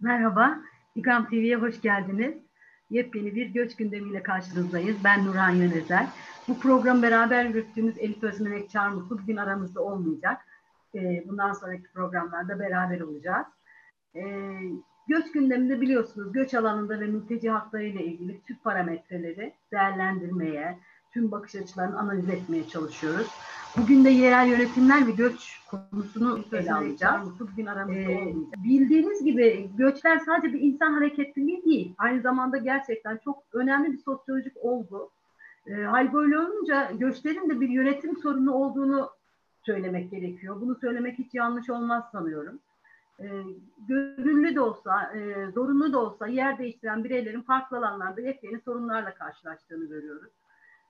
Merhaba, İGAM TV'ye hoş geldiniz. Yepyeni bir göç gündemiyle karşınızdayız. Ben Nurhan Yönezer. Bu program beraber yürüttüğümüz Elif Özmenek Çarmutlu bugün aramızda olmayacak. Ee, bundan sonraki programlarda beraber olacağız. Ee, göç gündeminde biliyorsunuz göç alanında ve mülteci hakları ile ilgili tüm parametreleri değerlendirmeye, tüm bakış açılarını analiz etmeye çalışıyoruz. Bugün de yerel yönetimler ve göç konusunu ele alacağız. Bugün aramızda ee, Bildiğiniz gibi göçler sadece bir insan hareketliliği değil. Aynı zamanda gerçekten çok önemli bir sosyolojik olgu. E, hal böyle olunca göçlerin de bir yönetim sorunu olduğunu söylemek gerekiyor. Bunu söylemek hiç yanlış olmaz sanıyorum. E, gönüllü de olsa, e, zorunlu da olsa yer değiştiren bireylerin farklı alanlarda yepyeni sorunlarla karşılaştığını görüyoruz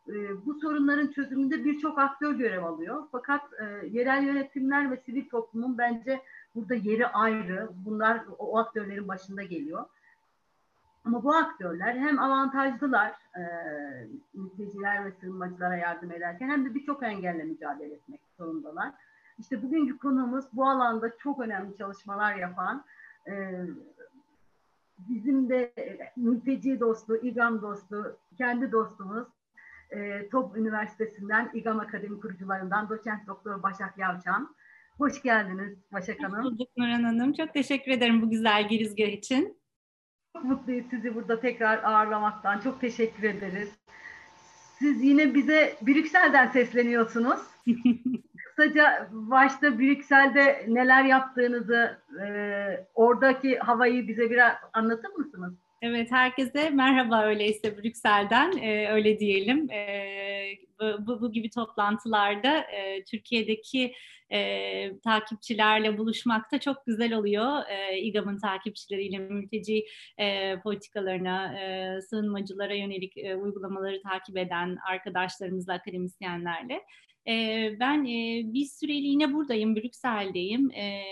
e, bu sorunların çözümünde birçok aktör görev alıyor. Fakat e, yerel yönetimler ve sivil toplumun bence burada yeri ayrı. Bunlar o aktörlerin başında geliyor. Ama bu aktörler hem avantajlılar e, mülteciler ve sığınmacılara yardım ederken hem de birçok engelle mücadele etmek zorundalar. İşte bugünkü konumuz bu alanda çok önemli çalışmalar yapan e, bizim de mülteci dostu, İGAM dostu, kendi dostumuz e, TOP Üniversitesi'nden İGAM Akademi kurucularından doçent doktor Başak Yavçan. Hoş geldiniz Başak Hanım. Hoş bulduk Nurhan Hanım. Çok teşekkür ederim bu güzel girizgah için. Çok mutluyuz sizi burada tekrar ağırlamaktan. Çok teşekkür ederiz. Siz yine bize Brüksel'den sesleniyorsunuz. Kısaca başta Brüksel'de neler yaptığınızı, e, oradaki havayı bize biraz anlatır mısınız? Evet, herkese merhaba öyleyse Brüksel'den, e, öyle diyelim. E, bu, bu, gibi toplantılarda e, Türkiye'deki e, takipçilerle buluşmakta çok güzel oluyor. E, İGAM'ın takipçileriyle mülteci e, politikalarına, e, sığınmacılara yönelik e, uygulamaları takip eden arkadaşlarımızla, akademisyenlerle. E, ben e, bir süreliğine buradayım, Brüksel'deyim, e,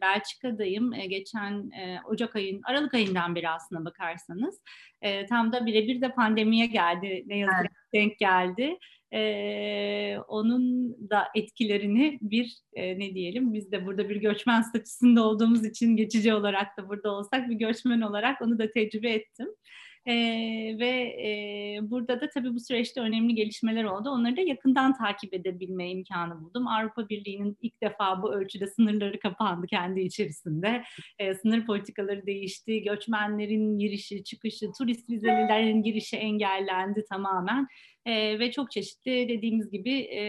Belçika'dayım. E, geçen e, Ocak ayın, Aralık ayından beri aslına bakarsanız. E, tam da birebir de pandemiye geldi, ne yazık ki denk geldi. E, onun da etkilerini bir e, ne diyelim biz de burada bir göçmen statüsünde olduğumuz için geçici olarak da burada olsak bir göçmen olarak onu da tecrübe ettim. E, ve e, burada da tabii bu süreçte önemli gelişmeler oldu. Onları da yakından takip edebilme imkanı buldum. Avrupa Birliği'nin ilk defa bu ölçüde sınırları kapandı kendi içerisinde. E, sınır politikaları değişti, göçmenlerin girişi, çıkışı, turist vizelilerin girişi engellendi tamamen e, ve çok çeşitli dediğimiz gibi e,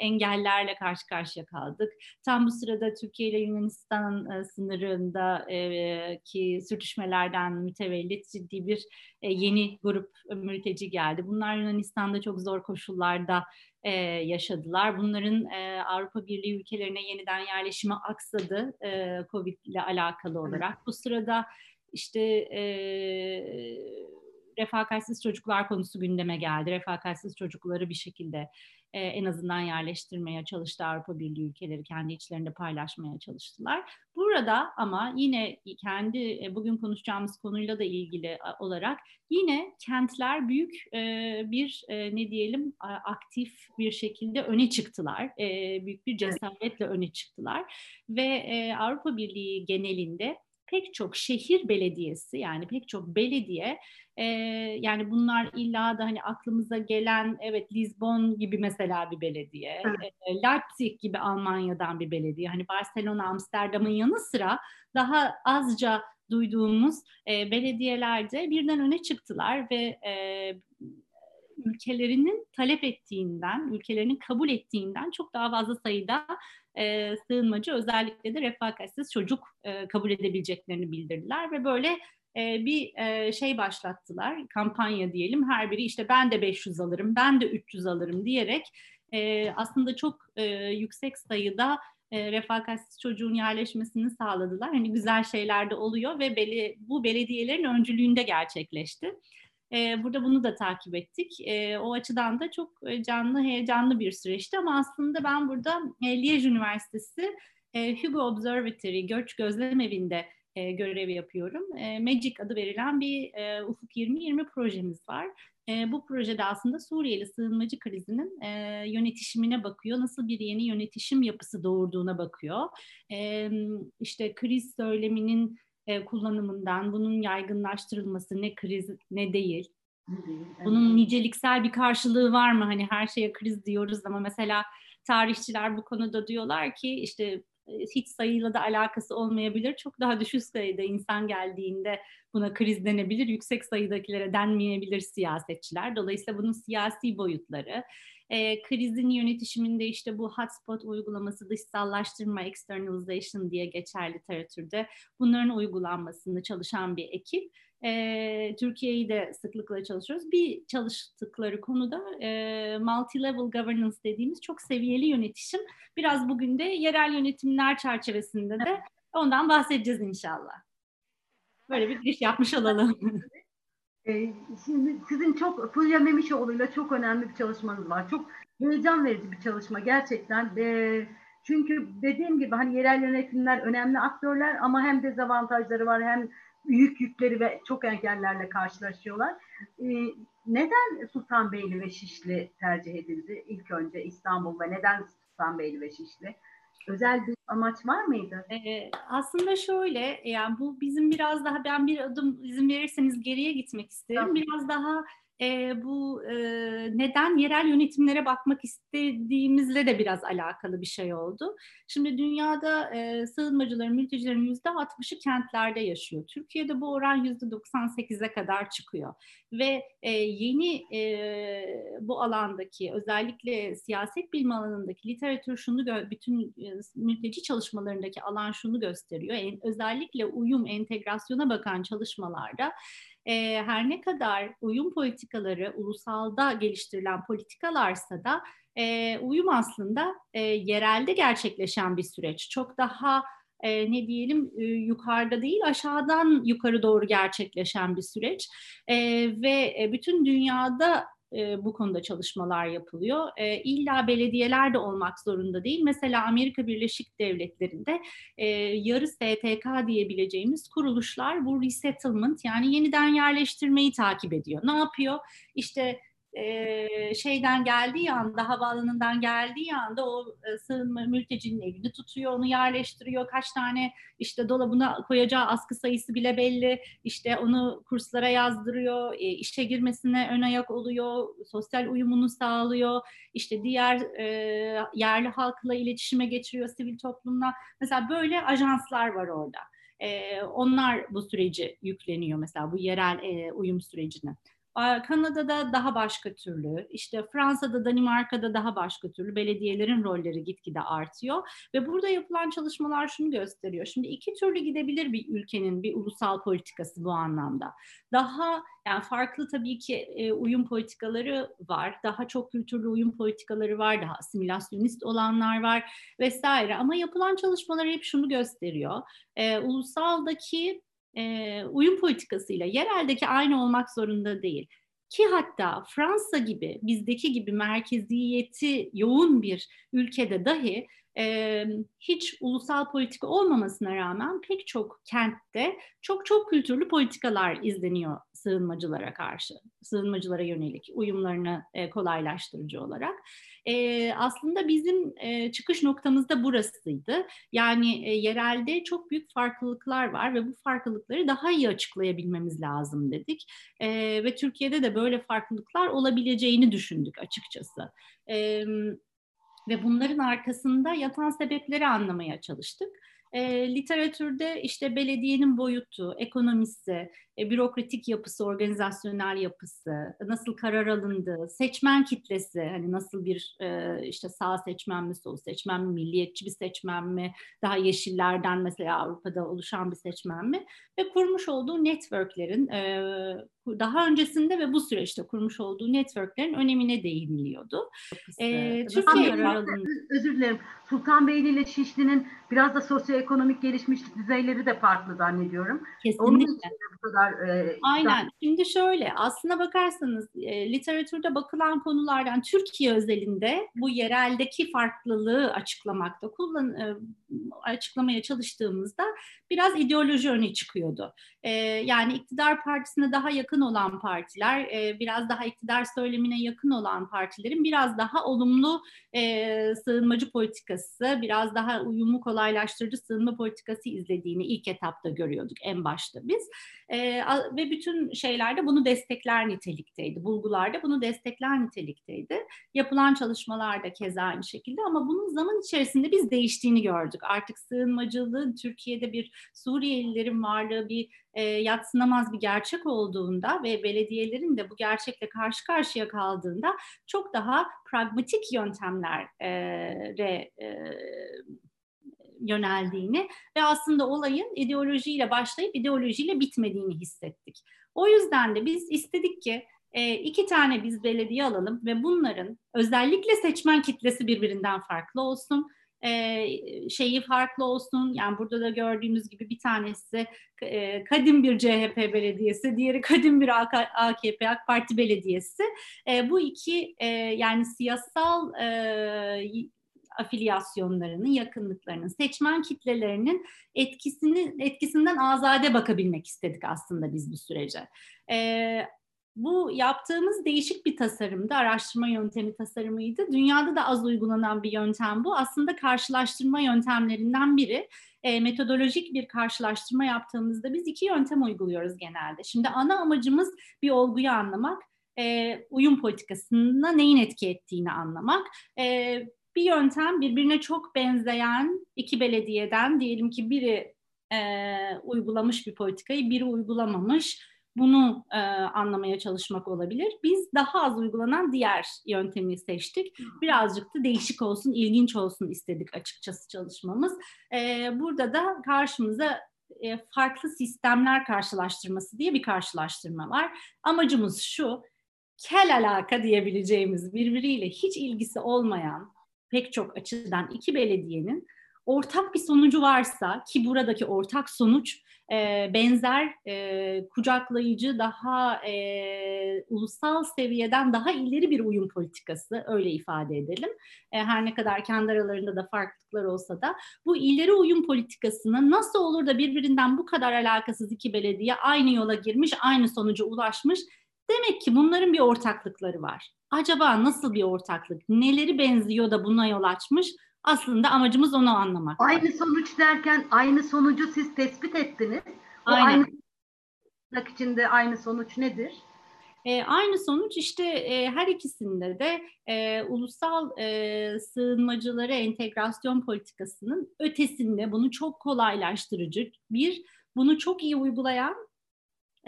engellerle karşı karşıya kaldık. Tam bu sırada Türkiye ile Yunanistan e, sınırında e, ki sürtüşmelerden mütevellit ciddi bir e, yeni grup mülteci geldi. Bunlar Yunanistan'da çok zor koşullarda e, yaşadılar. Bunların e, Avrupa Birliği ülkelerine yeniden yerleşimi aksadı e, Covid ile alakalı olarak. Bu sırada işte e, refakatsiz çocuklar konusu gündeme geldi. Refakatsiz çocukları bir şekilde e, en azından yerleştirmeye çalıştı Avrupa Birliği ülkeleri kendi içlerinde paylaşmaya çalıştılar. Burada ama yine kendi e, bugün konuşacağımız konuyla da ilgili olarak yine kentler büyük e, bir e, ne diyelim aktif bir şekilde öne çıktılar. E, büyük bir cesaretle öne çıktılar ve e, Avrupa Birliği genelinde pek çok şehir belediyesi yani pek çok belediye e, yani bunlar illa da hani aklımıza gelen evet Lisbon gibi mesela bir belediye, e, Leipzig gibi Almanya'dan bir belediye, hani Barcelona, Amsterdam'ın yanı sıra daha azca duyduğumuz e, belediyelerde birden öne çıktılar ve e, ülkelerinin talep ettiğinden, ülkelerinin kabul ettiğinden çok daha fazla sayıda e, sığınmacı özellikle de refakatsiz çocuk e, kabul edebileceklerini bildirdiler ve böyle e, bir e, şey başlattılar, kampanya diyelim. Her biri işte ben de 500 alırım, ben de 300 alırım diyerek e, aslında çok e, yüksek sayıda e, refakatsiz çocuğun yerleşmesini sağladılar. Hani güzel şeyler de oluyor ve beli, bu belediyelerin öncülüğünde gerçekleşti. E, burada bunu da takip ettik. E, o açıdan da çok canlı, heyecanlı bir süreçti ama aslında ben burada e, Liège Üniversitesi e, Hugo Observatory, Göç Gözlem Evi'nde e, görev yapıyorum. E, Magic adı verilen bir e, Ufuk 2020 projemiz var. E, bu projede aslında Suriyeli sığınmacı krizinin e, yönetişimine bakıyor. Nasıl bir yeni yönetişim yapısı doğurduğuna bakıyor. E, işte kriz söyleminin e, kullanımından, bunun yaygınlaştırılması ne kriz ne değil. Bunun niceliksel bir karşılığı var mı? Hani her şeye kriz diyoruz ama mesela tarihçiler bu konuda diyorlar ki işte e, hiç sayıyla da alakası olmayabilir. Çok daha düşük sayıda insan geldiğinde buna kriz denebilir. Yüksek sayıdakilere denmeyebilir siyasetçiler. Dolayısıyla bunun siyasi boyutları, e, krizin yönetişiminde işte bu hotspot uygulaması, dışsallaştırma, externalization diye geçer literatürde. Bunların uygulanmasını çalışan bir ekip. E, Türkiye'yi de sıklıkla çalışıyoruz. Bir çalıştıkları konuda e, multi-level governance dediğimiz çok seviyeli yönetişim. Biraz bugün de yerel yönetimler çerçevesinde de ondan bahsedeceğiz inşallah. Böyle bir giriş yapmış olalım. Ee, şimdi sizin çok Fulya Memişoğlu'yla çok önemli bir çalışmanız var. Çok heyecan verici bir çalışma gerçekten. Ee, çünkü dediğim gibi hani yerel yönetimler önemli aktörler ama hem dezavantajları var hem büyük yükleri ve çok engellerle karşılaşıyorlar. Ee, neden Sultanbeyli ve Şişli tercih edildi ilk önce İstanbul ve neden Sultanbeyli ve Şişli? Özel bir amaç var mıydı? Ee, aslında şöyle, yani bu bizim biraz daha ben bir adım izin verirseniz geriye gitmek isterim. Tamam. Biraz daha e, bu e, neden yerel yönetimlere bakmak istediğimizle de biraz alakalı bir şey oldu. Şimdi dünyada e, sığınmacıların, mültecilerin yüzde 60'ı kentlerde yaşıyor. Türkiye'de bu oran yüzde 98'e kadar çıkıyor. Ve e, yeni e, bu alandaki özellikle siyaset bilimi alanındaki literatür şunu bütün e, mülteci çalışmalarındaki alan şunu gösteriyor. En, özellikle uyum, entegrasyona bakan çalışmalarda e, her ne kadar uyum politikaları ulusalda geliştirilen politikalarsa da e, uyum aslında e, yerelde gerçekleşen bir süreç. Çok daha e, ne diyelim e, yukarıda değil aşağıdan yukarı doğru gerçekleşen bir süreç e, ve bütün dünyada e, bu konuda çalışmalar yapılıyor. E, illa belediyeler de olmak zorunda değil. Mesela Amerika Birleşik Devletleri'nde e, yarı STK diyebileceğimiz kuruluşlar bu resettlement yani yeniden yerleştirmeyi takip ediyor. Ne yapıyor? İşte e, şeyden geldiği anda, havaalanından geldiği anda o e, sığınma mültecinin evini tutuyor, onu yerleştiriyor. Kaç tane işte dolabına koyacağı askı sayısı bile belli. İşte onu kurslara yazdırıyor, e, işe girmesine ön ayak oluyor, sosyal uyumunu sağlıyor. İşte diğer e, yerli halkla iletişime geçiriyor, sivil toplumla. Mesela böyle ajanslar var orada. E, onlar bu süreci yükleniyor mesela bu yerel e, uyum sürecine. Kanada'da daha başka türlü, işte Fransa'da, Danimarka'da daha başka türlü belediyelerin rolleri gitgide artıyor ve burada yapılan çalışmalar şunu gösteriyor. Şimdi iki türlü gidebilir bir ülkenin bir ulusal politikası bu anlamda. Daha yani farklı tabii ki e, uyum politikaları var. Daha çok kültürlü uyum politikaları var, daha asimilasyonist olanlar var vesaire. Ama yapılan çalışmalar hep şunu gösteriyor. E, ulusaldaki e, uyum politikasıyla yereldeki aynı olmak zorunda değil. Ki hatta Fransa gibi bizdeki gibi merkeziyeti yoğun bir ülkede dahi e, hiç ulusal politika olmamasına rağmen pek çok kentte çok çok kültürlü politikalar izleniyor sığınmacılara karşı, sığınmacılara yönelik uyumlarını e, kolaylaştırıcı olarak. E, aslında bizim e, çıkış noktamız da burasıydı. Yani e, yerelde çok büyük farklılıklar var ve bu farklılıkları daha iyi açıklayabilmemiz lazım dedik. E, ve Türkiye'de de böyle farklılıklar olabileceğini düşündük açıkçası. Evet ve bunların arkasında yatan sebepleri anlamaya çalıştık. E, literatürde işte belediyenin boyutu, ekonomisi, e, bürokratik yapısı, organizasyonel yapısı, nasıl karar alındığı, seçmen kitlesi, hani nasıl bir e, işte sağ seçmen mi, sol seçmen mi, milliyetçi bir seçmen mi, daha yeşillerden mesela Avrupa'da oluşan bir seçmen mi ve kurmuş olduğu networklerin e, daha öncesinde ve bu süreçte kurmuş olduğu networklerin önemine değiniliyordu. Türkiye özür dilerim. Sultanbeyli ile Şişli'nin biraz da sosyoekonomik gelişmişlik düzeyleri de farklı zannediyorum. Kesinlikle. Onun için kadar? E, Aynen. Da... Şimdi şöyle aslına bakarsanız e, literatürde bakılan konulardan Türkiye özelinde bu yereldeki farklılığı açıklamakta kullan e, açıklamaya çalıştığımızda biraz ideoloji öne çıkıyordu. E, yani iktidar partisine daha yakın olan partiler, e, biraz daha iktidar söylemine yakın olan partilerin biraz daha olumlu e, sığınmacı politikası, biraz daha uyumu kolaylaştırıcı sığınma politikası izlediğini ilk etapta görüyorduk en başta biz. E, ve bütün şeylerde bunu destekler nitelikteydi. Bulgularda bunu destekler nitelikteydi. Yapılan çalışmalarda keza aynı şekilde ama bunun zaman içerisinde biz değiştiğini gördük. Artık sığınmacılığın Türkiye'de bir Suriyelilerin varlığı bir e, yatsınamaz bir gerçek olduğunda ve belediyelerin de bu gerçekle karşı karşıya kaldığında çok daha pragmatik yöntemlere e, yöneldiğini ve aslında olayın ideolojiyle başlayıp ideolojiyle bitmediğini hissettik. O yüzden de biz istedik ki e, iki tane biz belediye alalım ve bunların özellikle seçmen kitlesi birbirinden farklı olsun e, şeyi farklı olsun. Yani burada da gördüğünüz gibi bir tanesi e, kadim bir CHP belediyesi, diğeri kadim bir AK, AKP AK Parti belediyesi. E, bu iki e, yani siyasal e, afilyasyonlarının, yakınlıklarının, seçmen kitlelerinin etkisini etkisinden azade bakabilmek istedik aslında biz bu sürece. E, bu yaptığımız değişik bir tasarımdı, araştırma yöntemi tasarımıydı. Dünyada da az uygulanan bir yöntem bu. Aslında karşılaştırma yöntemlerinden biri. E, metodolojik bir karşılaştırma yaptığımızda biz iki yöntem uyguluyoruz genelde. Şimdi ana amacımız bir olguyu anlamak, e, uyum politikasına neyin etki ettiğini anlamak. E, bir yöntem birbirine çok benzeyen iki belediyeden diyelim ki biri e, uygulamış bir politikayı, biri uygulamamış bunu e, anlamaya çalışmak olabilir. Biz daha az uygulanan diğer yöntemi seçtik. Birazcık da değişik olsun, ilginç olsun istedik açıkçası çalışmamız. E, burada da karşımıza e, farklı sistemler karşılaştırması diye bir karşılaştırma var. Amacımız şu, kel alaka diyebileceğimiz birbiriyle hiç ilgisi olmayan pek çok açıdan iki belediyenin ortak bir sonucu varsa ki buradaki ortak sonuç e, benzer e, kucaklayıcı daha e, ulusal seviyeden daha ileri bir uyum politikası öyle ifade edelim. E, her ne kadar kendi aralarında da farklılıklar olsa da bu ileri uyum politikasını nasıl olur da birbirinden bu kadar alakasız iki belediye aynı yola girmiş, aynı sonuca ulaşmış. Demek ki bunların bir ortaklıkları var. Acaba nasıl bir ortaklık? Neleri benziyor da buna yol açmış? Aslında amacımız onu anlamak. Aynı sonuç derken aynı sonucu siz tespit ettiniz. O Aynen. aynı içinde aynı sonuç nedir? E, aynı sonuç işte e, her ikisinde de e, ulusal e, sığınmacılara entegrasyon politikasının ötesinde bunu çok kolaylaştırıcı bir, bunu çok iyi uygulayan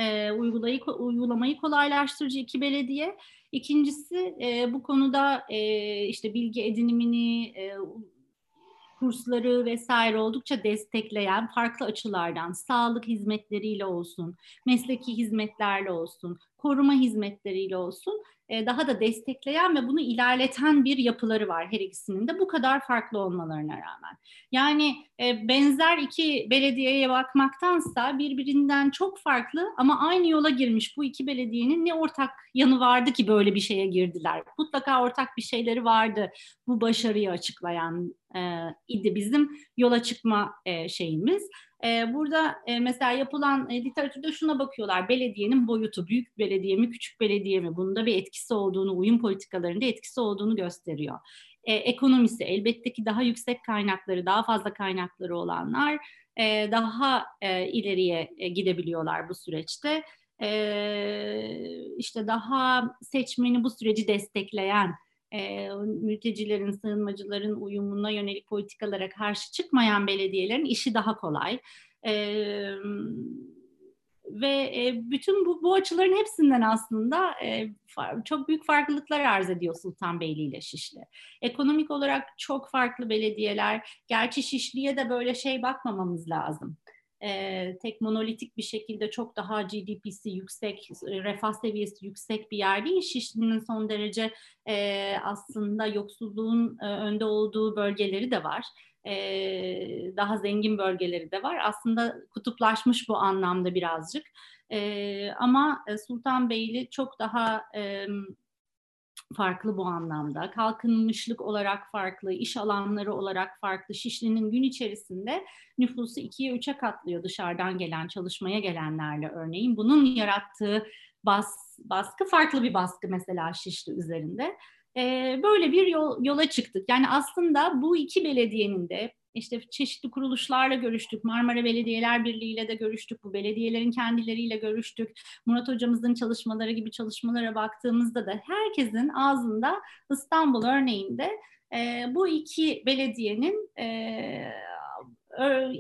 e, uygulayı, uygulamayı kolaylaştırıcı iki belediye. İkincisi e, bu konuda e, işte bilgi edinimini, e, kursları vesaire oldukça destekleyen farklı açılardan sağlık hizmetleriyle olsun, mesleki hizmetlerle olsun, koruma hizmetleriyle olsun e, daha da destekleyen ve bunu ilerleten bir yapıları var her ikisinin de bu kadar farklı olmalarına rağmen. Yani e, benzer iki belediyeye bakmaktansa birbirinden çok farklı ama aynı yola girmiş bu iki belediyenin ne ortak yanı vardı ki böyle bir şeye girdiler. Mutlaka ortak bir şeyleri vardı bu başarıyı açıklayan e, idi bizim yola çıkma şeyimiz. Burada mesela yapılan literatürde şuna bakıyorlar. Belediyenin boyutu büyük belediye mi küçük belediye mi? Bunda bir etkisi olduğunu, uyum politikalarında etkisi olduğunu gösteriyor. E, ekonomisi elbette ki daha yüksek kaynakları, daha fazla kaynakları olanlar e, daha e, ileriye e, gidebiliyorlar bu süreçte. E, işte daha seçmeni bu süreci destekleyen e, mültecilerin, sığınmacıların uyumuna yönelik politikalara karşı çıkmayan belediyelerin işi daha kolay. E, ve e, bütün bu, bu açıların hepsinden aslında e, çok büyük farklılıklar arz ediyor Sultanbeyli ile Şişli. Ekonomik olarak çok farklı belediyeler. Gerçi Şişli'ye de böyle şey bakmamamız lazım e, tek monolitik bir şekilde çok daha GDP'si yüksek, refah seviyesi yüksek bir yer değil. Şişli'nin son derece e, aslında yoksulluğun e, önde olduğu bölgeleri de var. e, daha zengin bölgeleri de var. Aslında kutuplaşmış bu anlamda birazcık. E, ama Sultanbeyli çok daha e, farklı bu anlamda. Kalkınmışlık olarak farklı, iş alanları olarak farklı. Şişli'nin gün içerisinde nüfusu ikiye üçe katlıyor dışarıdan gelen, çalışmaya gelenlerle örneğin. Bunun yarattığı bas, baskı farklı bir baskı mesela Şişli üzerinde. Ee, böyle bir yol, yola çıktık. Yani aslında bu iki belediyenin de işte çeşitli kuruluşlarla görüştük. Marmara Belediyeler Birliği ile de görüştük. Bu belediyelerin kendileriyle görüştük. Murat hocamızın çalışmaları gibi çalışmalara baktığımızda da herkesin ağzında İstanbul örneğinde e, bu iki belediyenin e,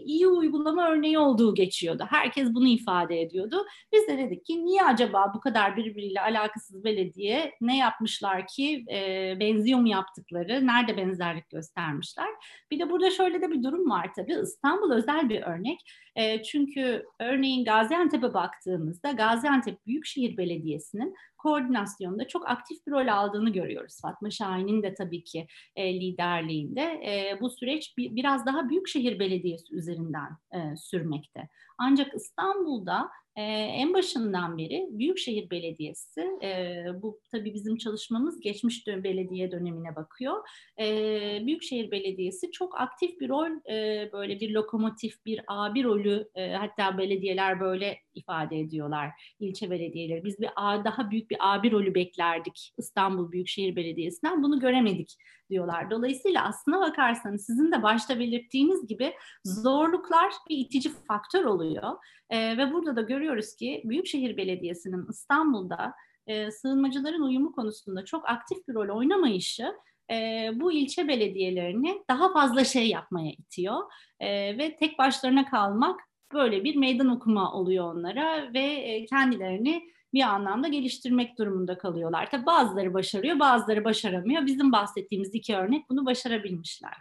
iyi uygulama örneği olduğu geçiyordu. Herkes bunu ifade ediyordu. Biz de dedik ki niye acaba bu kadar birbiriyle alakasız belediye ne yapmışlar ki e, benziyor mu yaptıkları, nerede benzerlik göstermişler? Bir de burada şöyle de bir durum var tabii. İstanbul özel bir örnek. E, çünkü örneğin Gaziantep'e baktığımızda Gaziantep Büyükşehir Belediyesi'nin koordinasyonda çok aktif bir rol aldığını görüyoruz. Fatma Şahin'in de tabii ki e, liderliğinde e, bu süreç bir, biraz daha Büyükşehir Belediyesi üzerinden e, sürmekte. Ancak İstanbul'da ee, en başından beri Büyükşehir Belediyesi, e, bu tabii bizim çalışmamız geçmiş dön belediye dönemine bakıyor. E, Büyükşehir Belediyesi çok aktif bir rol, e, böyle bir lokomotif, bir abi rolü, e, hatta belediyeler böyle ifade ediyorlar, ilçe belediyeleri. Biz bir A, daha büyük bir abi rolü beklerdik İstanbul Büyükşehir Belediyesi'nden, bunu göremedik diyorlar. Dolayısıyla aslına bakarsanız sizin de başta belirttiğiniz gibi zorluklar bir itici faktör oluyor. E, ve burada da görüyoruz ki Büyükşehir Belediyesi'nin İstanbul'da e, sığınmacıların uyumu konusunda çok aktif bir rol oynamayışı e, bu ilçe belediyelerini daha fazla şey yapmaya itiyor e, ve tek başlarına kalmak böyle bir meydan okuma oluyor onlara ve e, kendilerini bir anlamda geliştirmek durumunda kalıyorlar. Tabi bazıları başarıyor, bazıları başaramıyor. Bizim bahsettiğimiz iki örnek bunu başarabilmişler.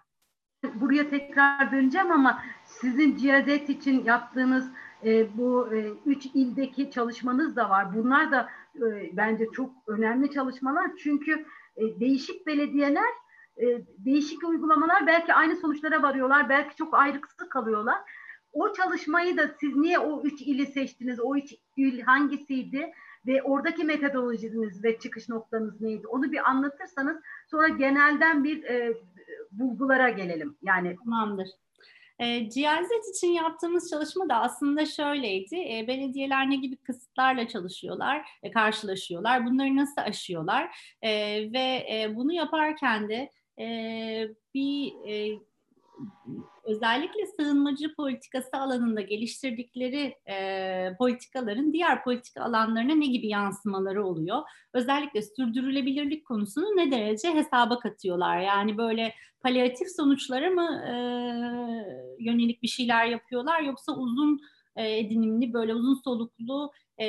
Buraya tekrar döneceğim ama sizin cihazet için yaptığınız e, bu e, üç ildeki çalışmanız da var. Bunlar da e, bence çok önemli çalışmalar. Çünkü e, değişik belediyeler, e, değişik uygulamalar belki aynı sonuçlara varıyorlar, belki çok ayrıksı kalıyorlar. O çalışmayı da siz niye o üç ili seçtiniz? O üç il hangisiydi? Ve oradaki metodolojiniz ve çıkış noktanız neydi? Onu bir anlatırsanız sonra genelden bir e, bulgulara gelelim. Yani Tamamdır. E, GIZ için yaptığımız çalışma da aslında şöyleydi. E, belediyeler ne gibi kısıtlarla çalışıyorlar, e, karşılaşıyorlar, bunları nasıl aşıyorlar e, ve e, bunu yaparken de e, bir e, özellikle sığınmacı politikası alanında geliştirdikleri e, politikaların diğer politika alanlarına ne gibi yansımaları oluyor? Özellikle sürdürülebilirlik konusunu ne derece hesaba katıyorlar? Yani böyle palyatif sonuçlara mı e, yönelik bir şeyler yapıyorlar yoksa uzun e, edinimli böyle uzun soluklu e,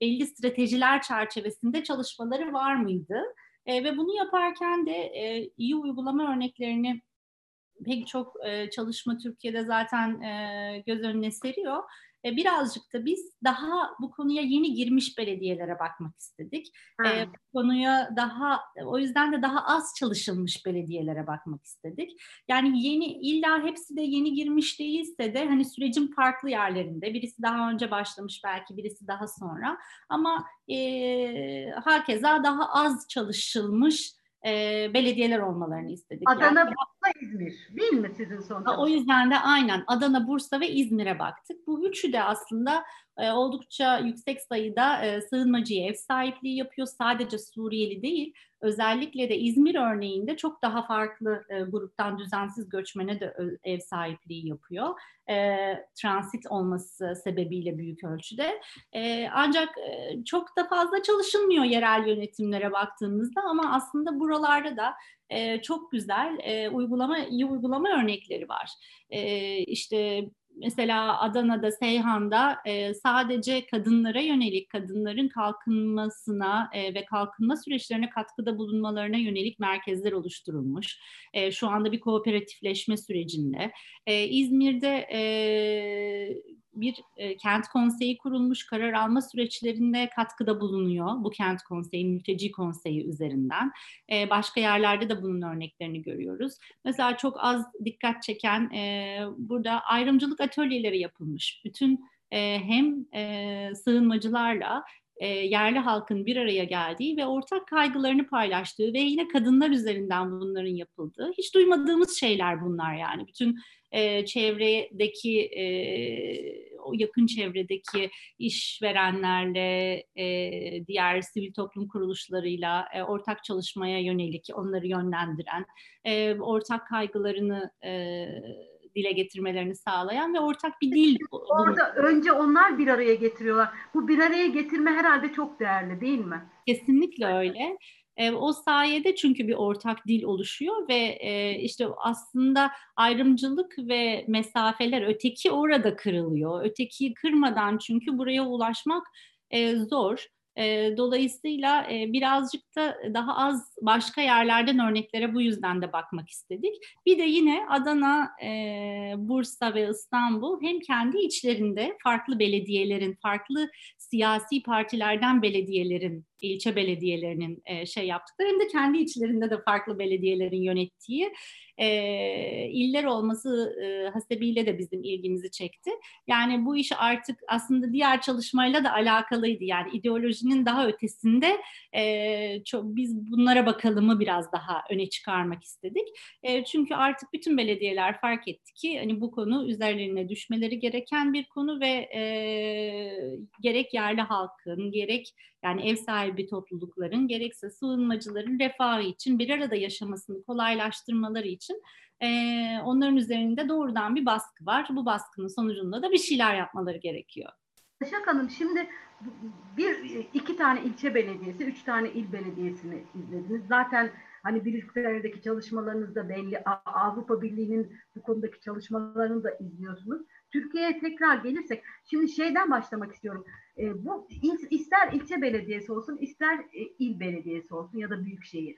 belli stratejiler çerçevesinde çalışmaları var mıydı? E, ve bunu yaparken de e, iyi uygulama örneklerini pek çok e, çalışma Türkiye'de zaten e, göz önüne seriyor. E, birazcık da biz daha bu konuya yeni girmiş belediyelere bakmak istedik. E, bu konuya daha o yüzden de daha az çalışılmış belediyelere bakmak istedik. Yani yeni illa hepsi de yeni girmiş değilse de hani sürecin farklı yerlerinde birisi daha önce başlamış belki birisi daha sonra ama e, hakeza daha az çalışılmış e, belediyeler olmalarını istedik. Adana, yani, İzmir değil mi sizin sonuçta? O yüzden de aynen Adana, Bursa ve İzmir'e baktık. Bu üçü de aslında e, oldukça yüksek sayıda e, sığınmacıya ev sahipliği yapıyor. Sadece Suriyeli değil, özellikle de İzmir örneğinde çok daha farklı e, gruptan düzensiz göçmene de ev sahipliği yapıyor. E, transit olması sebebiyle büyük ölçüde. E, ancak e, çok da fazla çalışılmıyor yerel yönetimlere baktığımızda ama aslında buralarda da e, çok güzel e, uygulama, iyi uygulama örnekleri var. E, işte mesela Adana'da, Seyhan'da e, sadece kadınlara yönelik, kadınların kalkınmasına e, ve kalkınma süreçlerine katkıda bulunmalarına yönelik merkezler oluşturulmuş. E, şu anda bir kooperatifleşme sürecinde. E, İzmir'de e, bir e, kent konseyi kurulmuş, karar alma süreçlerinde katkıda bulunuyor bu kent konseyi, mülteci konseyi üzerinden. E, başka yerlerde de bunun örneklerini görüyoruz. Mesela çok az dikkat çeken e, burada ayrımcılık atölyeleri yapılmış. Bütün e, hem e, sığınmacılarla e, yerli halkın bir araya geldiği ve ortak kaygılarını paylaştığı ve yine kadınlar üzerinden bunların yapıldığı hiç duymadığımız şeyler bunlar yani bütün e, çevredeki e, o yakın çevredeki işverenlerle e, diğer sivil toplum kuruluşlarıyla e, ortak çalışmaya yönelik onları yönlendiren e, ortak kaygılarını e, dile getirmelerini sağlayan ve ortak bir dil. Orada önce onlar bir araya getiriyorlar. Bu bir araya getirme herhalde çok değerli değil mi? Kesinlikle öyle. O sayede çünkü bir ortak dil oluşuyor ve işte aslında ayrımcılık ve mesafeler öteki orada kırılıyor. Ötekiyi kırmadan çünkü buraya ulaşmak zor. Dolayısıyla birazcık da daha az başka yerlerden örneklere bu yüzden de bakmak istedik. Bir de yine Adana, e, Bursa ve İstanbul hem kendi içlerinde farklı belediyelerin, farklı siyasi partilerden belediyelerin, ilçe belediyelerinin e, şey yaptıkları hem de kendi içlerinde de farklı belediyelerin yönettiği e, iller olması e, hasebiyle de bizim ilgimizi çekti. Yani bu iş artık aslında diğer çalışmayla da alakalıydı. Yani ideolojinin daha ötesinde e, çok, biz bunlara bakalımı biraz daha öne çıkarmak istedik. E, çünkü artık bütün belediyeler fark etti ki hani bu konu üzerlerine düşmeleri gereken bir konu ve e, gerek yerli halkın gerek yani ev sahibi toplulukların gerekse sığınmacıların refahı için bir arada yaşamasını kolaylaştırmaları için e, onların üzerinde doğrudan bir baskı var. Bu baskının sonucunda da bir şeyler yapmaları gerekiyor. Başak Hanım şimdi bir iki tane ilçe belediyesi, üç tane il belediyesini izlediniz. Zaten hani Brüksel'deki çalışmalarınız da belli. Avrupa Birliği'nin bu konudaki çalışmalarını da izliyorsunuz. Türkiye'ye tekrar gelirsek, şimdi şeyden başlamak istiyorum. E, bu ister ilçe belediyesi olsun, ister e, il belediyesi olsun ya da büyük şehir.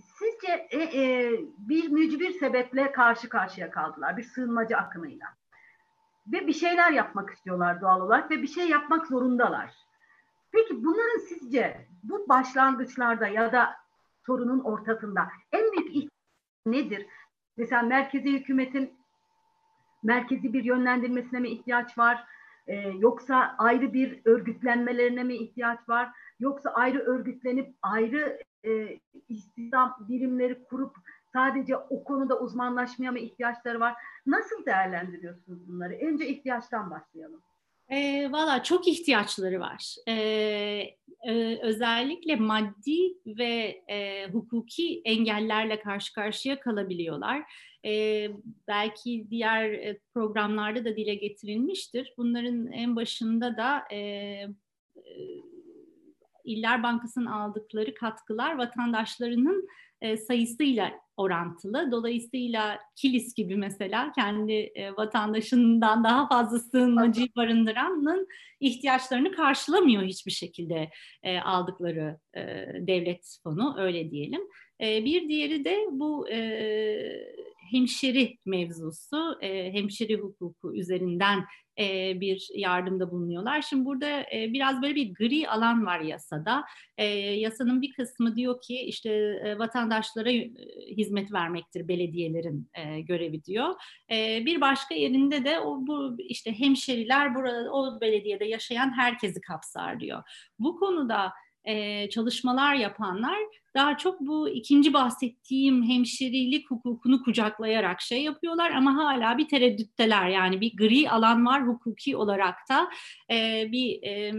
Sizce e, e, bir mücbir sebeple karşı karşıya kaldılar, bir sığınmacı akımıyla. Ve bir şeyler yapmak istiyorlar doğal olarak ve bir şey yapmak zorundalar. Peki bunların sizce bu başlangıçlarda ya da sorunun ortasında en büyük nedir? Mesela merkezi hükümetin merkezi bir yönlendirmesine mi ihtiyaç var? Ee, yoksa ayrı bir örgütlenmelerine mi ihtiyaç var? Yoksa ayrı örgütlenip ayrı e, istihdam birimleri kurup sadece o konuda uzmanlaşmaya mı ihtiyaçları var? Nasıl değerlendiriyorsunuz bunları? Önce ihtiyaçtan başlayalım. E, Valla çok ihtiyaçları var. E, e, özellikle maddi ve e, hukuki engellerle karşı karşıya kalabiliyorlar. E, belki diğer programlarda da dile getirilmiştir. Bunların en başında da e, e, İller Bankası'nın aldıkları katkılar vatandaşlarının e, sayısıyla orantılı. Dolayısıyla Kilis gibi mesela kendi e, vatandaşından daha fazla sığınmacıyı barındıranın ihtiyaçlarını karşılamıyor hiçbir şekilde e, aldıkları e, devlet fonu öyle diyelim. E, bir diğeri de bu e, hemşeri mevzusu, e, hemşeri hukuku üzerinden e, bir yardımda bulunuyorlar. Şimdi burada e, biraz böyle bir gri alan var yasada. E, yasanın bir kısmı diyor ki işte e, vatandaşlara hizmet vermektir belediyelerin e, görevi diyor. E, bir başka yerinde de o bu işte hemşeriler burada o belediyede yaşayan herkesi kapsar diyor. Bu konuda e, çalışmalar yapanlar daha çok bu ikinci bahsettiğim hemşerilik hukukunu kucaklayarak şey yapıyorlar ama hala bir tereddütteler yani bir gri alan var hukuki olarak da e, bir e,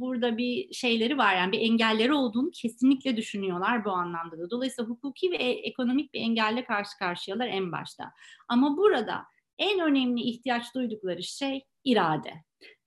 burada bir şeyleri var yani bir engelleri olduğunu kesinlikle düşünüyorlar bu anlamda da. Dolayısıyla hukuki ve ekonomik bir engelle karşı karşıyalar en başta. Ama burada en önemli ihtiyaç duydukları şey irade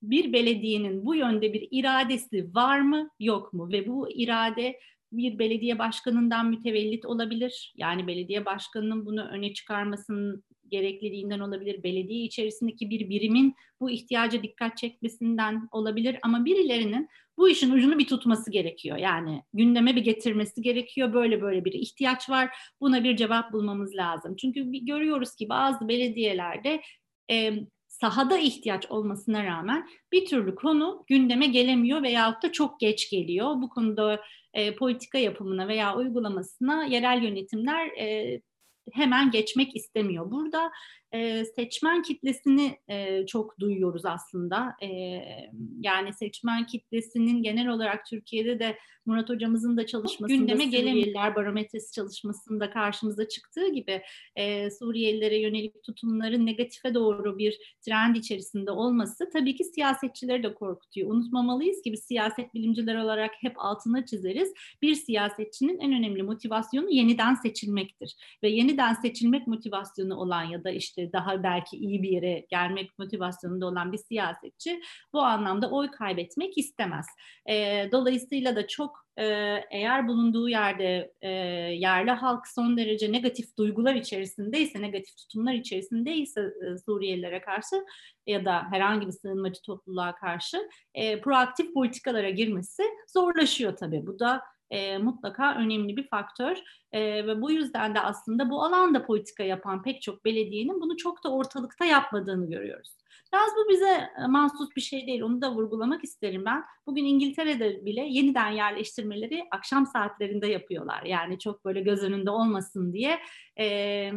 bir belediyenin bu yönde bir iradesi var mı yok mu ve bu irade bir belediye başkanından mütevellit olabilir. Yani belediye başkanının bunu öne çıkarmasının gerekliliğinden olabilir. Belediye içerisindeki bir birimin bu ihtiyaca dikkat çekmesinden olabilir. Ama birilerinin bu işin ucunu bir tutması gerekiyor. Yani gündeme bir getirmesi gerekiyor. Böyle böyle bir ihtiyaç var. Buna bir cevap bulmamız lazım. Çünkü görüyoruz ki bazı belediyelerde e, sahada ihtiyaç olmasına rağmen bir türlü konu gündeme gelemiyor veyahut da çok geç geliyor. Bu konuda e, politika yapımına veya uygulamasına yerel yönetimler e, hemen geçmek istemiyor. Burada e, seçmen kitlesini e, çok duyuyoruz aslında. E, yani seçmen kitlesinin genel olarak Türkiye'de de Murat hocamızın da çalışmasında gündeme Suriyeliler barometresi çalışmasında karşımıza çıktığı gibi e, Suriyelilere yönelik tutumların negatife doğru bir trend içerisinde olması tabii ki siyasetçileri de korkutuyor. Unutmamalıyız ki biz siyaset bilimciler olarak hep altına çizeriz. Bir siyasetçinin en önemli motivasyonu yeniden seçilmektir. Ve yeniden seçilmek motivasyonu olan ya da işte daha belki iyi bir yere gelmek motivasyonunda olan bir siyasetçi bu anlamda oy kaybetmek istemez. E, dolayısıyla da çok e, eğer bulunduğu yerde e, yerli halk son derece negatif duygular içerisindeyse, negatif tutumlar içerisindeyse e, Suriyelilere karşı ya da herhangi bir sığınmacı topluluğa karşı e, proaktif politikalara girmesi zorlaşıyor tabii. Bu da e, mutlaka önemli bir faktör e, ve bu yüzden de aslında bu alanda politika yapan pek çok belediyenin bunu çok da ortalıkta yapmadığını görüyoruz. Biraz bu bize e, mahsus bir şey değil. Onu da vurgulamak isterim ben. Bugün İngiltere'de bile yeniden yerleştirmeleri akşam saatlerinde yapıyorlar. Yani çok böyle göz önünde olmasın diye. E,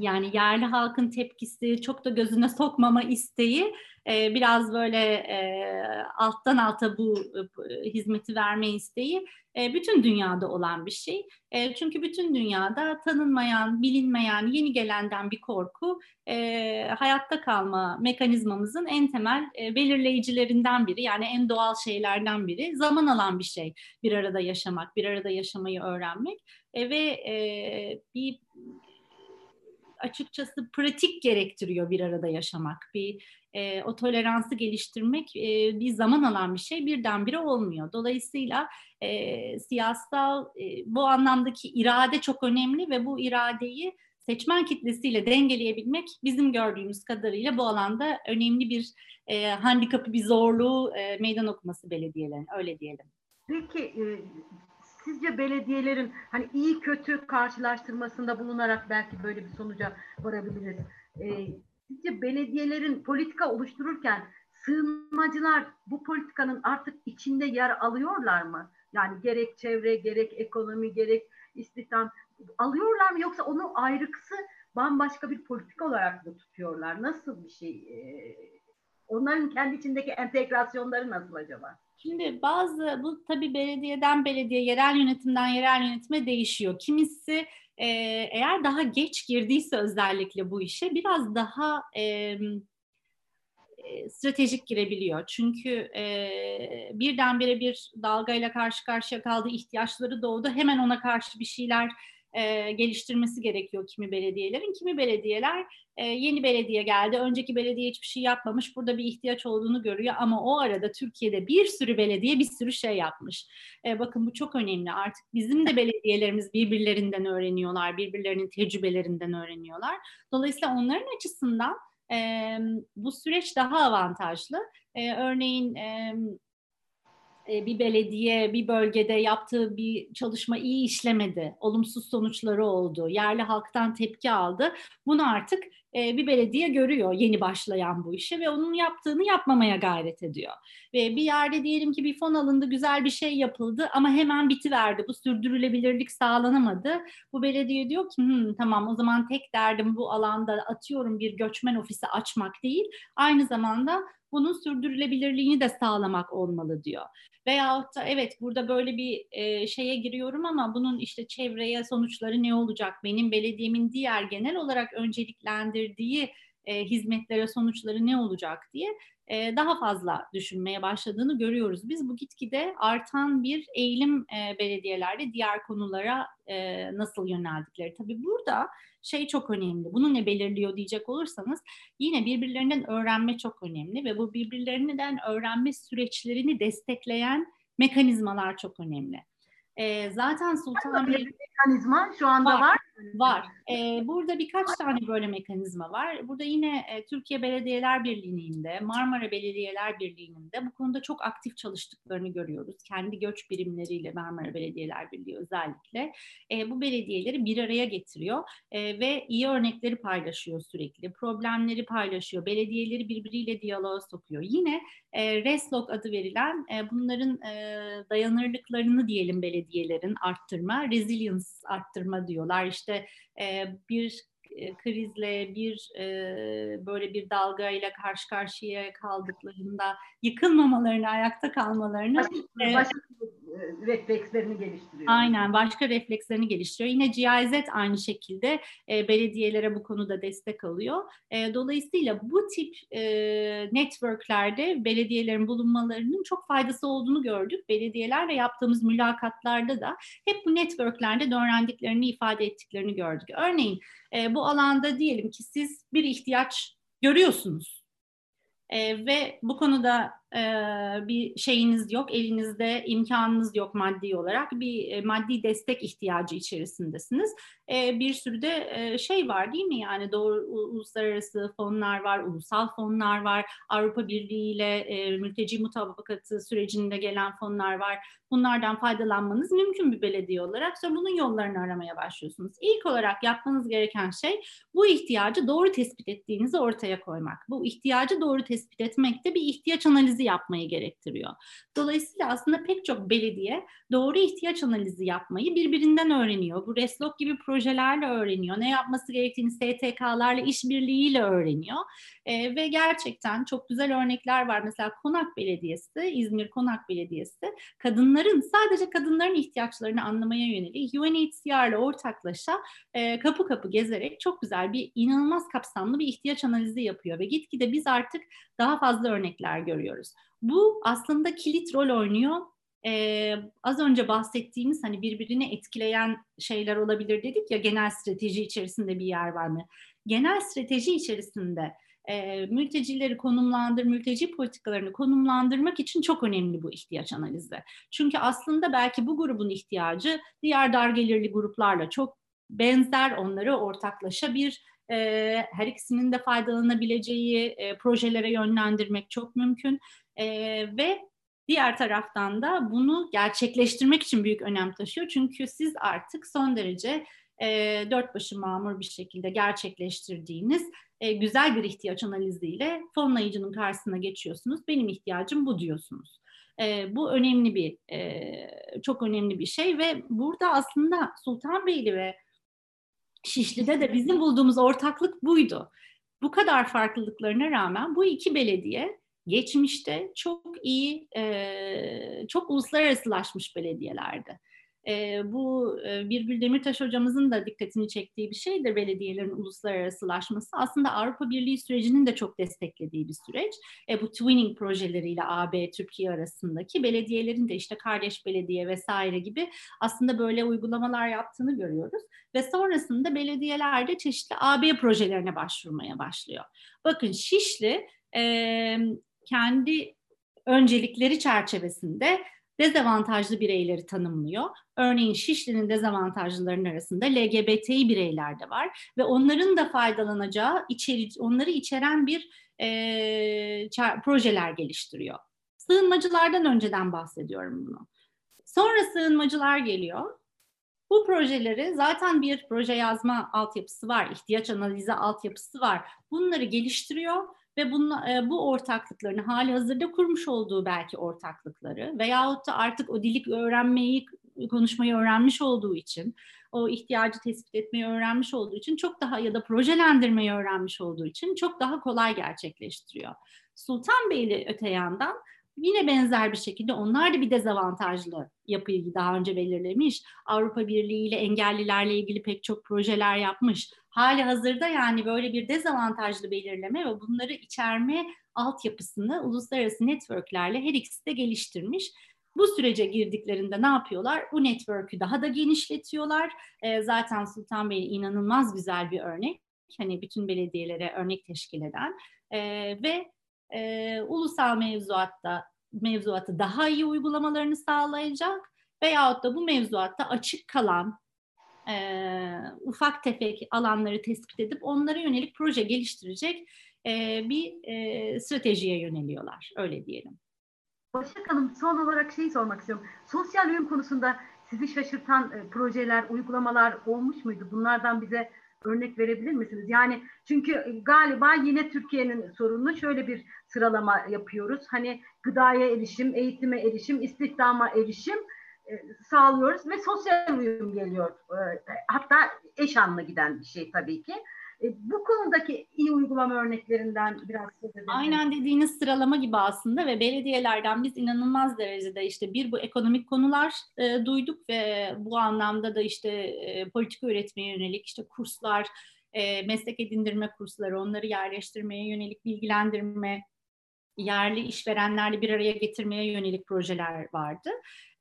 yani yerli halkın tepkisi, çok da gözüne sokmama isteği e, biraz böyle e, alttan alta bu e, hizmeti verme isteği e, bütün dünyada olan bir şey. E, çünkü bütün dünyada tanınmayan, bilinmeyen, yeni gelenden bir korku e, hayatta kalma mekanizmamızın en temel e, belirleyicilerinden biri. Yani en doğal şeylerden biri. Zaman alan bir şey bir arada yaşamak, bir arada yaşamayı öğrenmek e, ve e, bir açıkçası pratik gerektiriyor bir arada yaşamak. Bir e, o toleransı geliştirmek e, bir zaman alan bir şey birdenbire olmuyor. Dolayısıyla e, siyasal e, bu anlamdaki irade çok önemli ve bu iradeyi seçmen kitlesiyle dengeleyebilmek bizim gördüğümüz kadarıyla bu alanda önemli bir e, handikapı, bir zorluğu e, meydan okuması belediyelerin öyle diyelim. Peki e, sizce belediyelerin hani iyi kötü karşılaştırmasında bulunarak belki böyle bir sonuca varabiliriz. E, sizce belediyelerin politika oluştururken sığınmacılar bu politikanın artık içinde yer alıyorlar mı? Yani gerek çevre, gerek ekonomi, gerek istihdam alıyorlar mı yoksa onu ayrıksı bambaşka bir politika olarak mı tutuyorlar? Nasıl bir şey? Ee, onların kendi içindeki entegrasyonları nasıl acaba? Şimdi bazı bu tabii belediyeden belediye, yerel yönetimden yerel yönetime değişiyor. Kimisi e, eğer daha geç girdiyse özellikle bu işe biraz daha e, stratejik girebiliyor. Çünkü e, birdenbire bir dalgayla karşı karşıya kaldı, ihtiyaçları doğdu. Hemen ona karşı bir şeyler e, geliştirmesi gerekiyor kimi belediyelerin. Kimi belediyeler e, yeni belediye geldi, önceki belediye hiçbir şey yapmamış, burada bir ihtiyaç olduğunu görüyor ama o arada Türkiye'de bir sürü belediye bir sürü şey yapmış. E, bakın bu çok önemli artık bizim de belediyelerimiz birbirlerinden öğreniyorlar, birbirlerinin tecrübelerinden öğreniyorlar. Dolayısıyla onların açısından e, bu süreç daha avantajlı. E, örneğin e, bir belediye bir bölgede yaptığı bir çalışma iyi işlemedi, olumsuz sonuçları oldu, yerli halktan tepki aldı. Bunu artık e, bir belediye görüyor yeni başlayan bu işi ve onun yaptığını yapmamaya gayret ediyor. Ve bir yerde diyelim ki bir fon alındı, güzel bir şey yapıldı ama hemen bitiverdi. Bu sürdürülebilirlik sağlanamadı. Bu belediye diyor ki Hm, tamam o zaman tek derdim bu alanda atıyorum bir göçmen ofisi açmak değil. Aynı zamanda bunun sürdürülebilirliğini de sağlamak olmalı diyor. Veyahut da evet burada böyle bir e, şeye giriyorum ama bunun işte çevreye sonuçları ne olacak? Benim belediyemin diğer genel olarak önceliklendirdiği e, hizmetlere sonuçları ne olacak diye e, daha fazla düşünmeye başladığını görüyoruz. Biz bu gitgide artan bir eğilim e, belediyelerde diğer konulara e, nasıl yöneldikleri. Tabii burada şey çok önemli. Bunu ne belirliyor diyecek olursanız yine birbirlerinden öğrenme çok önemli ve bu birbirlerinden öğrenme süreçlerini destekleyen mekanizmalar çok önemli. E, zaten Sultan bir mekanizma şu anda var. var. Var. Ee, burada birkaç tane böyle mekanizma var. Burada yine e, Türkiye Belediyeler Birliği'nin de, Marmara Belediyeler Birliği'nin de bu konuda çok aktif çalıştıklarını görüyoruz. Kendi göç birimleriyle Marmara Belediyeler Birliği özellikle. E, bu belediyeleri bir araya getiriyor e, ve iyi örnekleri paylaşıyor sürekli. Problemleri paylaşıyor. Belediyeleri birbiriyle diyaloğa sokuyor. Yine e, RESLOG adı verilen e, bunların e, dayanırlıklarını diyelim belediyelerin arttırma, resilience arttırma diyorlar. İşte e, bir e, krizle bir e, böyle bir dalgayla karşı karşıya kaldıklarında yıkılmamalarını, ayakta kalmalarını başka, e, başka reflekslerini geliştiriyor. Aynen başka reflekslerini geliştiriyor. Yine GIZ aynı şekilde e, belediyelere bu konuda destek alıyor. E, dolayısıyla bu tip e, networklerde belediyelerin bulunmalarının çok faydası olduğunu gördük. Belediyelerle yaptığımız mülakatlarda da hep bu networklerde de öğrendiklerini ifade ettiklerini gördük. Örneğin e, bu alanda diyelim ki siz bir ihtiyaç görüyorsunuz. E, ve bu konuda e, bir şeyiniz yok, elinizde imkanınız yok maddi olarak, bir e, maddi destek ihtiyacı içerisindesiniz. E, bir sürü de e, şey var değil mi? Yani doğru uluslararası fonlar var, ulusal fonlar var, Avrupa Birliği ile e, mülteci mutabakatı sürecinde gelen fonlar var. Bunlardan faydalanmanız mümkün bir belediye olarak. Sonra bunun yollarını aramaya başlıyorsunuz. İlk olarak yapmanız gereken şey bu ihtiyacı doğru tespit ettiğinizi ortaya koymak. Bu ihtiyacı doğru tespit etmek de bir ihtiyaç analizi yapmayı gerektiriyor. Dolayısıyla aslında pek çok belediye doğru ihtiyaç analizi yapmayı birbirinden öğreniyor. Bu Reslok gibi projelerle öğreniyor. Ne yapması gerektiğini STK'larla işbirliğiyle öğreniyor. E, ve gerçekten çok güzel örnekler var. Mesela Konak Belediyesi, İzmir Konak Belediyesi kadınların sadece kadınların ihtiyaçlarını anlamaya yönelik UNHCR ile ortaklaşa e, kapı kapı gezerek çok güzel bir inanılmaz kapsamlı bir ihtiyaç analizi yapıyor ve gitgide biz artık daha fazla örnekler görüyoruz. Bu aslında kilit rol oynuyor ee, az önce bahsettiğimiz hani birbirini etkileyen şeyler olabilir dedik ya genel strateji içerisinde bir yer var mı? Genel strateji içerisinde e, mültecileri konumlandır, mülteci politikalarını konumlandırmak için çok önemli bu ihtiyaç analizi. Çünkü aslında belki bu grubun ihtiyacı diğer dar gelirli gruplarla çok benzer, onları ortaklaşa bir e, her ikisinin de faydalanabileceği e, projelere yönlendirmek çok mümkün e, ve diğer taraftan da bunu gerçekleştirmek için büyük önem taşıyor. Çünkü siz artık son derece e, dört başı mamur bir şekilde gerçekleştirdiğiniz e, güzel bir ihtiyaç analiziyle fonlayıcının karşısına geçiyorsunuz. Benim ihtiyacım bu diyorsunuz. E, bu önemli bir, e, çok önemli bir şey ve burada aslında Sultanbeyli ve Şişli'de de bizim bulduğumuz ortaklık buydu. Bu kadar farklılıklarına rağmen bu iki belediye geçmişte çok iyi, çok uluslararasılaşmış belediyelerdi. E, bu e, Birgül Demirtaş hocamızın da dikkatini çektiği bir şeydir belediyelerin uluslararasılaşması. Aslında Avrupa Birliği sürecinin de çok desteklediği bir süreç. E, bu twinning projeleriyle AB, Türkiye arasındaki belediyelerin de işte kardeş belediye vesaire gibi aslında böyle uygulamalar yaptığını görüyoruz. Ve sonrasında belediyeler de çeşitli AB projelerine başvurmaya başlıyor. Bakın Şişli e, kendi öncelikleri çerçevesinde dezavantajlı bireyleri tanımlıyor. Örneğin Şişli'nin dezavantajlıların arasında LGBTİ bireyler de var ve onların da faydalanacağı, içeri, onları içeren bir e, projeler geliştiriyor. Sığınmacılardan önceden bahsediyorum bunu. Sonra sığınmacılar geliyor. Bu projeleri zaten bir proje yazma altyapısı var, ihtiyaç analizi altyapısı var. Bunları geliştiriyor ve bunla, e, bu ortaklıklarını hali hazırda kurmuş olduğu belki ortaklıkları veyahut da artık o dilik öğrenmeyi konuşmayı öğrenmiş olduğu için o ihtiyacı tespit etmeyi öğrenmiş olduğu için çok daha ya da projelendirmeyi öğrenmiş olduğu için çok daha kolay gerçekleştiriyor. Sultanbeyli öte yandan Yine benzer bir şekilde onlar da bir dezavantajlı yapıyı daha önce belirlemiş. Avrupa Birliği ile engellilerle ilgili pek çok projeler yapmış. Hali hazırda yani böyle bir dezavantajlı belirleme ve bunları içerme altyapısını uluslararası networklerle her ikisi de geliştirmiş. Bu sürece girdiklerinde ne yapıyorlar? Bu network'ü daha da genişletiyorlar. E, zaten Sultan Bey inanılmaz güzel bir örnek. Hani bütün belediyelere örnek teşkil eden e, ve e, ulusal mevzuatta mevzuatı daha iyi uygulamalarını sağlayacak veyahut da bu mevzuatta açık kalan e, ufak tefek alanları tespit edip onlara yönelik proje geliştirecek e, bir e, stratejiye yöneliyorlar. Öyle diyelim. Başak Hanım son olarak şeyi sormak istiyorum. Sosyal uyum konusunda sizi şaşırtan e, projeler, uygulamalar olmuş muydu? Bunlardan bize örnek verebilir misiniz? Yani çünkü galiba yine Türkiye'nin sorununu şöyle bir sıralama yapıyoruz. Hani gıdaya erişim, eğitime erişim, istihdama erişim sağlıyoruz ve sosyal uyum geliyor. E, hatta eş anlı giden bir şey tabii ki. E, bu konudaki iyi uygulama örneklerinden biraz söz edelim. Aynen dediğiniz sıralama gibi aslında ve belediyelerden biz inanılmaz derecede işte bir bu ekonomik konular e, duyduk ve bu anlamda da işte e, politika üretmeye yönelik işte kurslar, e, meslek edindirme kursları, onları yerleştirmeye yönelik bilgilendirme yerli işverenlerle bir araya getirmeye yönelik projeler vardı.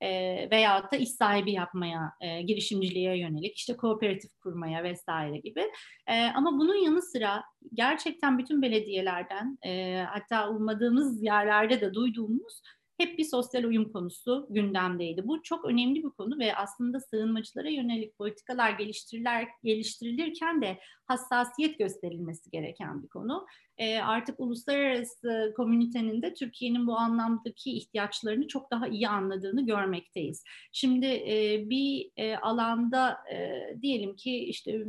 E, veyahut da iş sahibi yapmaya, e, girişimciliğe yönelik, işte kooperatif kurmaya vesaire gibi. E, ama bunun yanı sıra gerçekten bütün belediyelerden, e, hatta ummadığımız yerlerde de duyduğumuz hep bir sosyal uyum konusu gündemdeydi. Bu çok önemli bir konu ve aslında sığınmacılara yönelik politikalar geliştiriler, geliştirilirken de hassasiyet gösterilmesi gereken bir konu. E, artık uluslararası komünitenin de Türkiye'nin bu anlamdaki ihtiyaçlarını çok daha iyi anladığını görmekteyiz. Şimdi e, bir e, alanda e, diyelim ki işte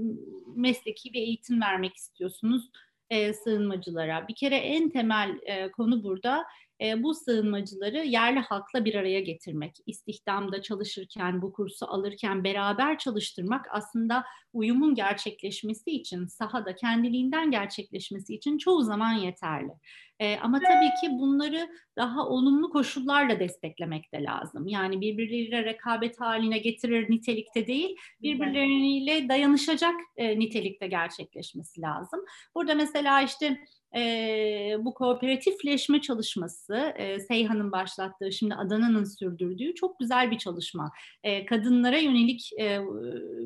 mesleki bir eğitim vermek istiyorsunuz e, sığınmacılara. Bir kere en temel e, konu burada e, bu sığınmacıları yerli halkla bir araya getirmek, istihdamda çalışırken, bu kursu alırken beraber çalıştırmak aslında uyumun gerçekleşmesi için, sahada kendiliğinden gerçekleşmesi için çoğu zaman yeterli. E, ama tabii ki bunları daha olumlu koşullarla desteklemek de lazım. Yani birbirleriyle rekabet haline getirir nitelikte değil, birbirleriyle dayanışacak e, nitelikte gerçekleşmesi lazım. Burada mesela işte e, bu kooperatifleşme çalışması e, Seyhan'ın başlattığı şimdi Adana'nın sürdürdüğü çok güzel bir çalışma. E, kadınlara yönelik e,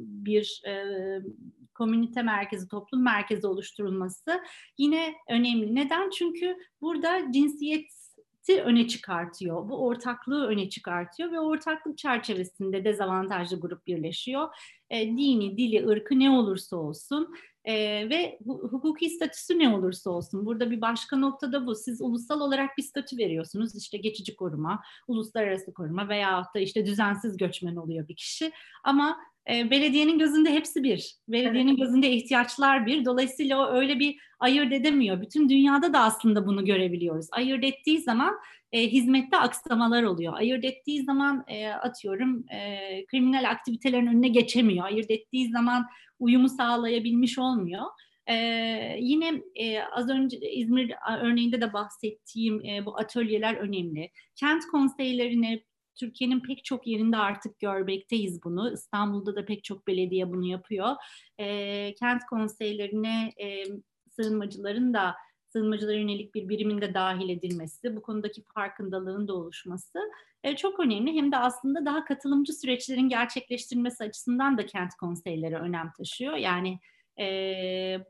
bir e, komünite merkezi, toplum merkezi oluşturulması yine önemli. Neden? Çünkü burada cinsiyet öne çıkartıyor. Bu ortaklığı öne çıkartıyor ve ortaklık çerçevesinde dezavantajlı grup birleşiyor. E, dini, dili, ırkı ne olursa olsun e, ve hukuki statüsü ne olursa olsun. Burada bir başka nokta da bu. Siz ulusal olarak bir statü veriyorsunuz. İşte geçici koruma, uluslararası koruma veya da işte düzensiz göçmen oluyor bir kişi. Ama e, belediyenin gözünde hepsi bir. Belediyenin evet. gözünde ihtiyaçlar bir. Dolayısıyla o öyle bir ayırt edemiyor. Bütün dünyada da aslında bunu görebiliyoruz. Ayırt ettiği zaman e, hizmette aksamalar oluyor. Ayırt ettiği zaman e, atıyorum e, kriminal aktivitelerin önüne geçemiyor. Ayırt ettiği zaman uyumu sağlayabilmiş olmuyor. Ee, yine e, az önce İzmir örneğinde de bahsettiğim e, bu atölyeler önemli. Kent konseylerine Türkiye'nin pek çok yerinde artık görmekteyiz bunu. İstanbul'da da pek çok belediye bunu yapıyor. E, kent konseylerine e, sığınmacıların da sığınmacılara yönelik bir birimin de dahil edilmesi, bu konudaki farkındalığın da oluşması e, çok önemli. Hem de aslında daha katılımcı süreçlerin gerçekleştirilmesi açısından da kent konseyleri önem taşıyor. Yani e,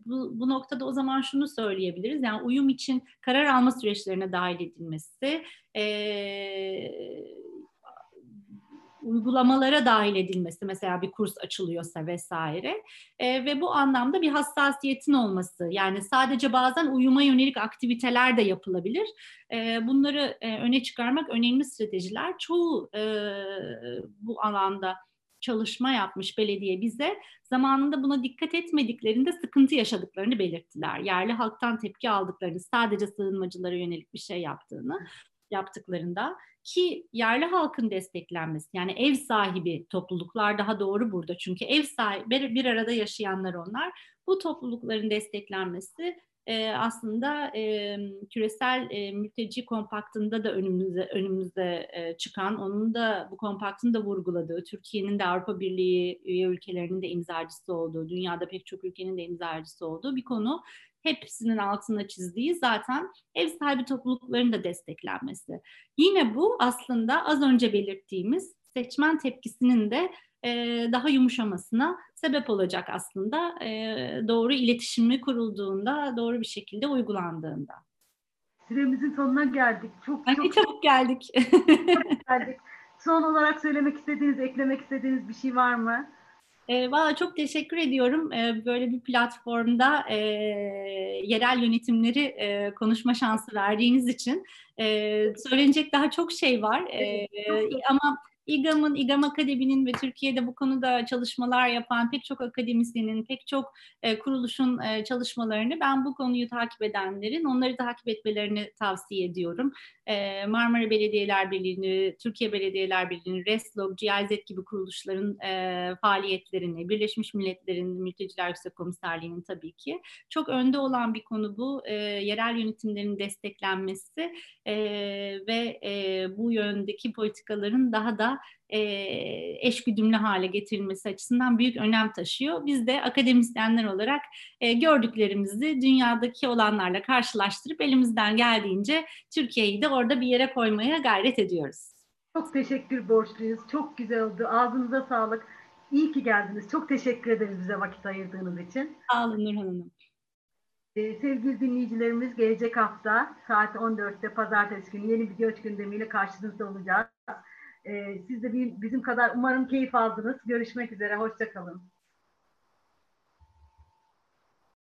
bu, bu noktada o zaman şunu söyleyebiliriz. Yani uyum için karar alma süreçlerine dahil edilmesi, e, uygulamalara dahil edilmesi mesela bir kurs açılıyorsa vesaire e, ve bu anlamda bir hassasiyetin olması yani sadece bazen uyuma yönelik aktiviteler de yapılabilir. E, bunları e, öne çıkarmak önemli stratejiler. Çoğu e, bu alanda çalışma yapmış belediye bize zamanında buna dikkat etmediklerinde sıkıntı yaşadıklarını belirttiler. Yerli halktan tepki aldıklarını, sadece sığınmacılara yönelik bir şey yaptığını yaptıklarında ki yerli halkın desteklenmesi yani ev sahibi topluluklar daha doğru burada. Çünkü ev sahibi bir arada yaşayanlar onlar. Bu toplulukların desteklenmesi e, aslında e, küresel e, mülteci kompaktında da önümüzde önümüzde e, çıkan, onun da bu kompaktın da vurguladığı, Türkiye'nin de Avrupa Birliği üye ülkelerinin de imzacısı olduğu, dünyada pek çok ülkenin de imzacısı olduğu bir konu hepsinin altına çizdiği zaten ev sahibi toplulukların da desteklenmesi. Yine bu aslında az önce belirttiğimiz seçmen tepkisinin de e, daha yumuşamasına sebep olacak aslında e, doğru iletişimi kurulduğunda, doğru bir şekilde uygulandığında. Süremizin sonuna geldik. Çok Ay, çok çabuk geldik. geldik. Son olarak söylemek istediğiniz, eklemek istediğiniz bir şey var mı? E, Valla çok teşekkür ediyorum e, böyle bir platformda e, yerel yönetimleri e, konuşma şansı verdiğiniz için. E, söylenecek daha çok şey var e, ama İGAM'ın, İGAM Akademi'nin ve Türkiye'de bu konuda çalışmalar yapan pek çok akademisyenin, pek çok e, kuruluşun e, çalışmalarını ben bu konuyu takip edenlerin onları takip etmelerini tavsiye ediyorum. E, Marmara Belediyeler Birliği'ni, Türkiye Belediyeler Birliği'ni, RESLOG, GIZ gibi kuruluşların e, faaliyetlerini, Birleşmiş Milletler'in Mülteciler Yüksek Komiserliği'nin tabii ki çok önde olan bir konu bu. E, yerel yönetimlerin desteklenmesi e, ve e, bu yöndeki politikaların daha da e, eşgüdümlü hale getirilmesi açısından büyük önem taşıyor. Biz de akademisyenler olarak e, gördüklerimizi dünyadaki olanlarla karşılaştırıp elimizden geldiğince Türkiye'yi de orada bir yere koymaya gayret ediyoruz. Çok teşekkür borçluyuz. Çok güzel oldu. Ağzınıza sağlık. İyi ki geldiniz. Çok teşekkür ederiz bize vakit ayırdığınız için. Sağ olun Nurhan Hanım. Ee, sevgili dinleyicilerimiz gelecek hafta saat 14'te pazartesi günü yeni bir göç gündemiyle karşınızda olacağız. Ee, siz de bizim kadar umarım keyif aldınız. Görüşmek üzere. Hoşçakalın.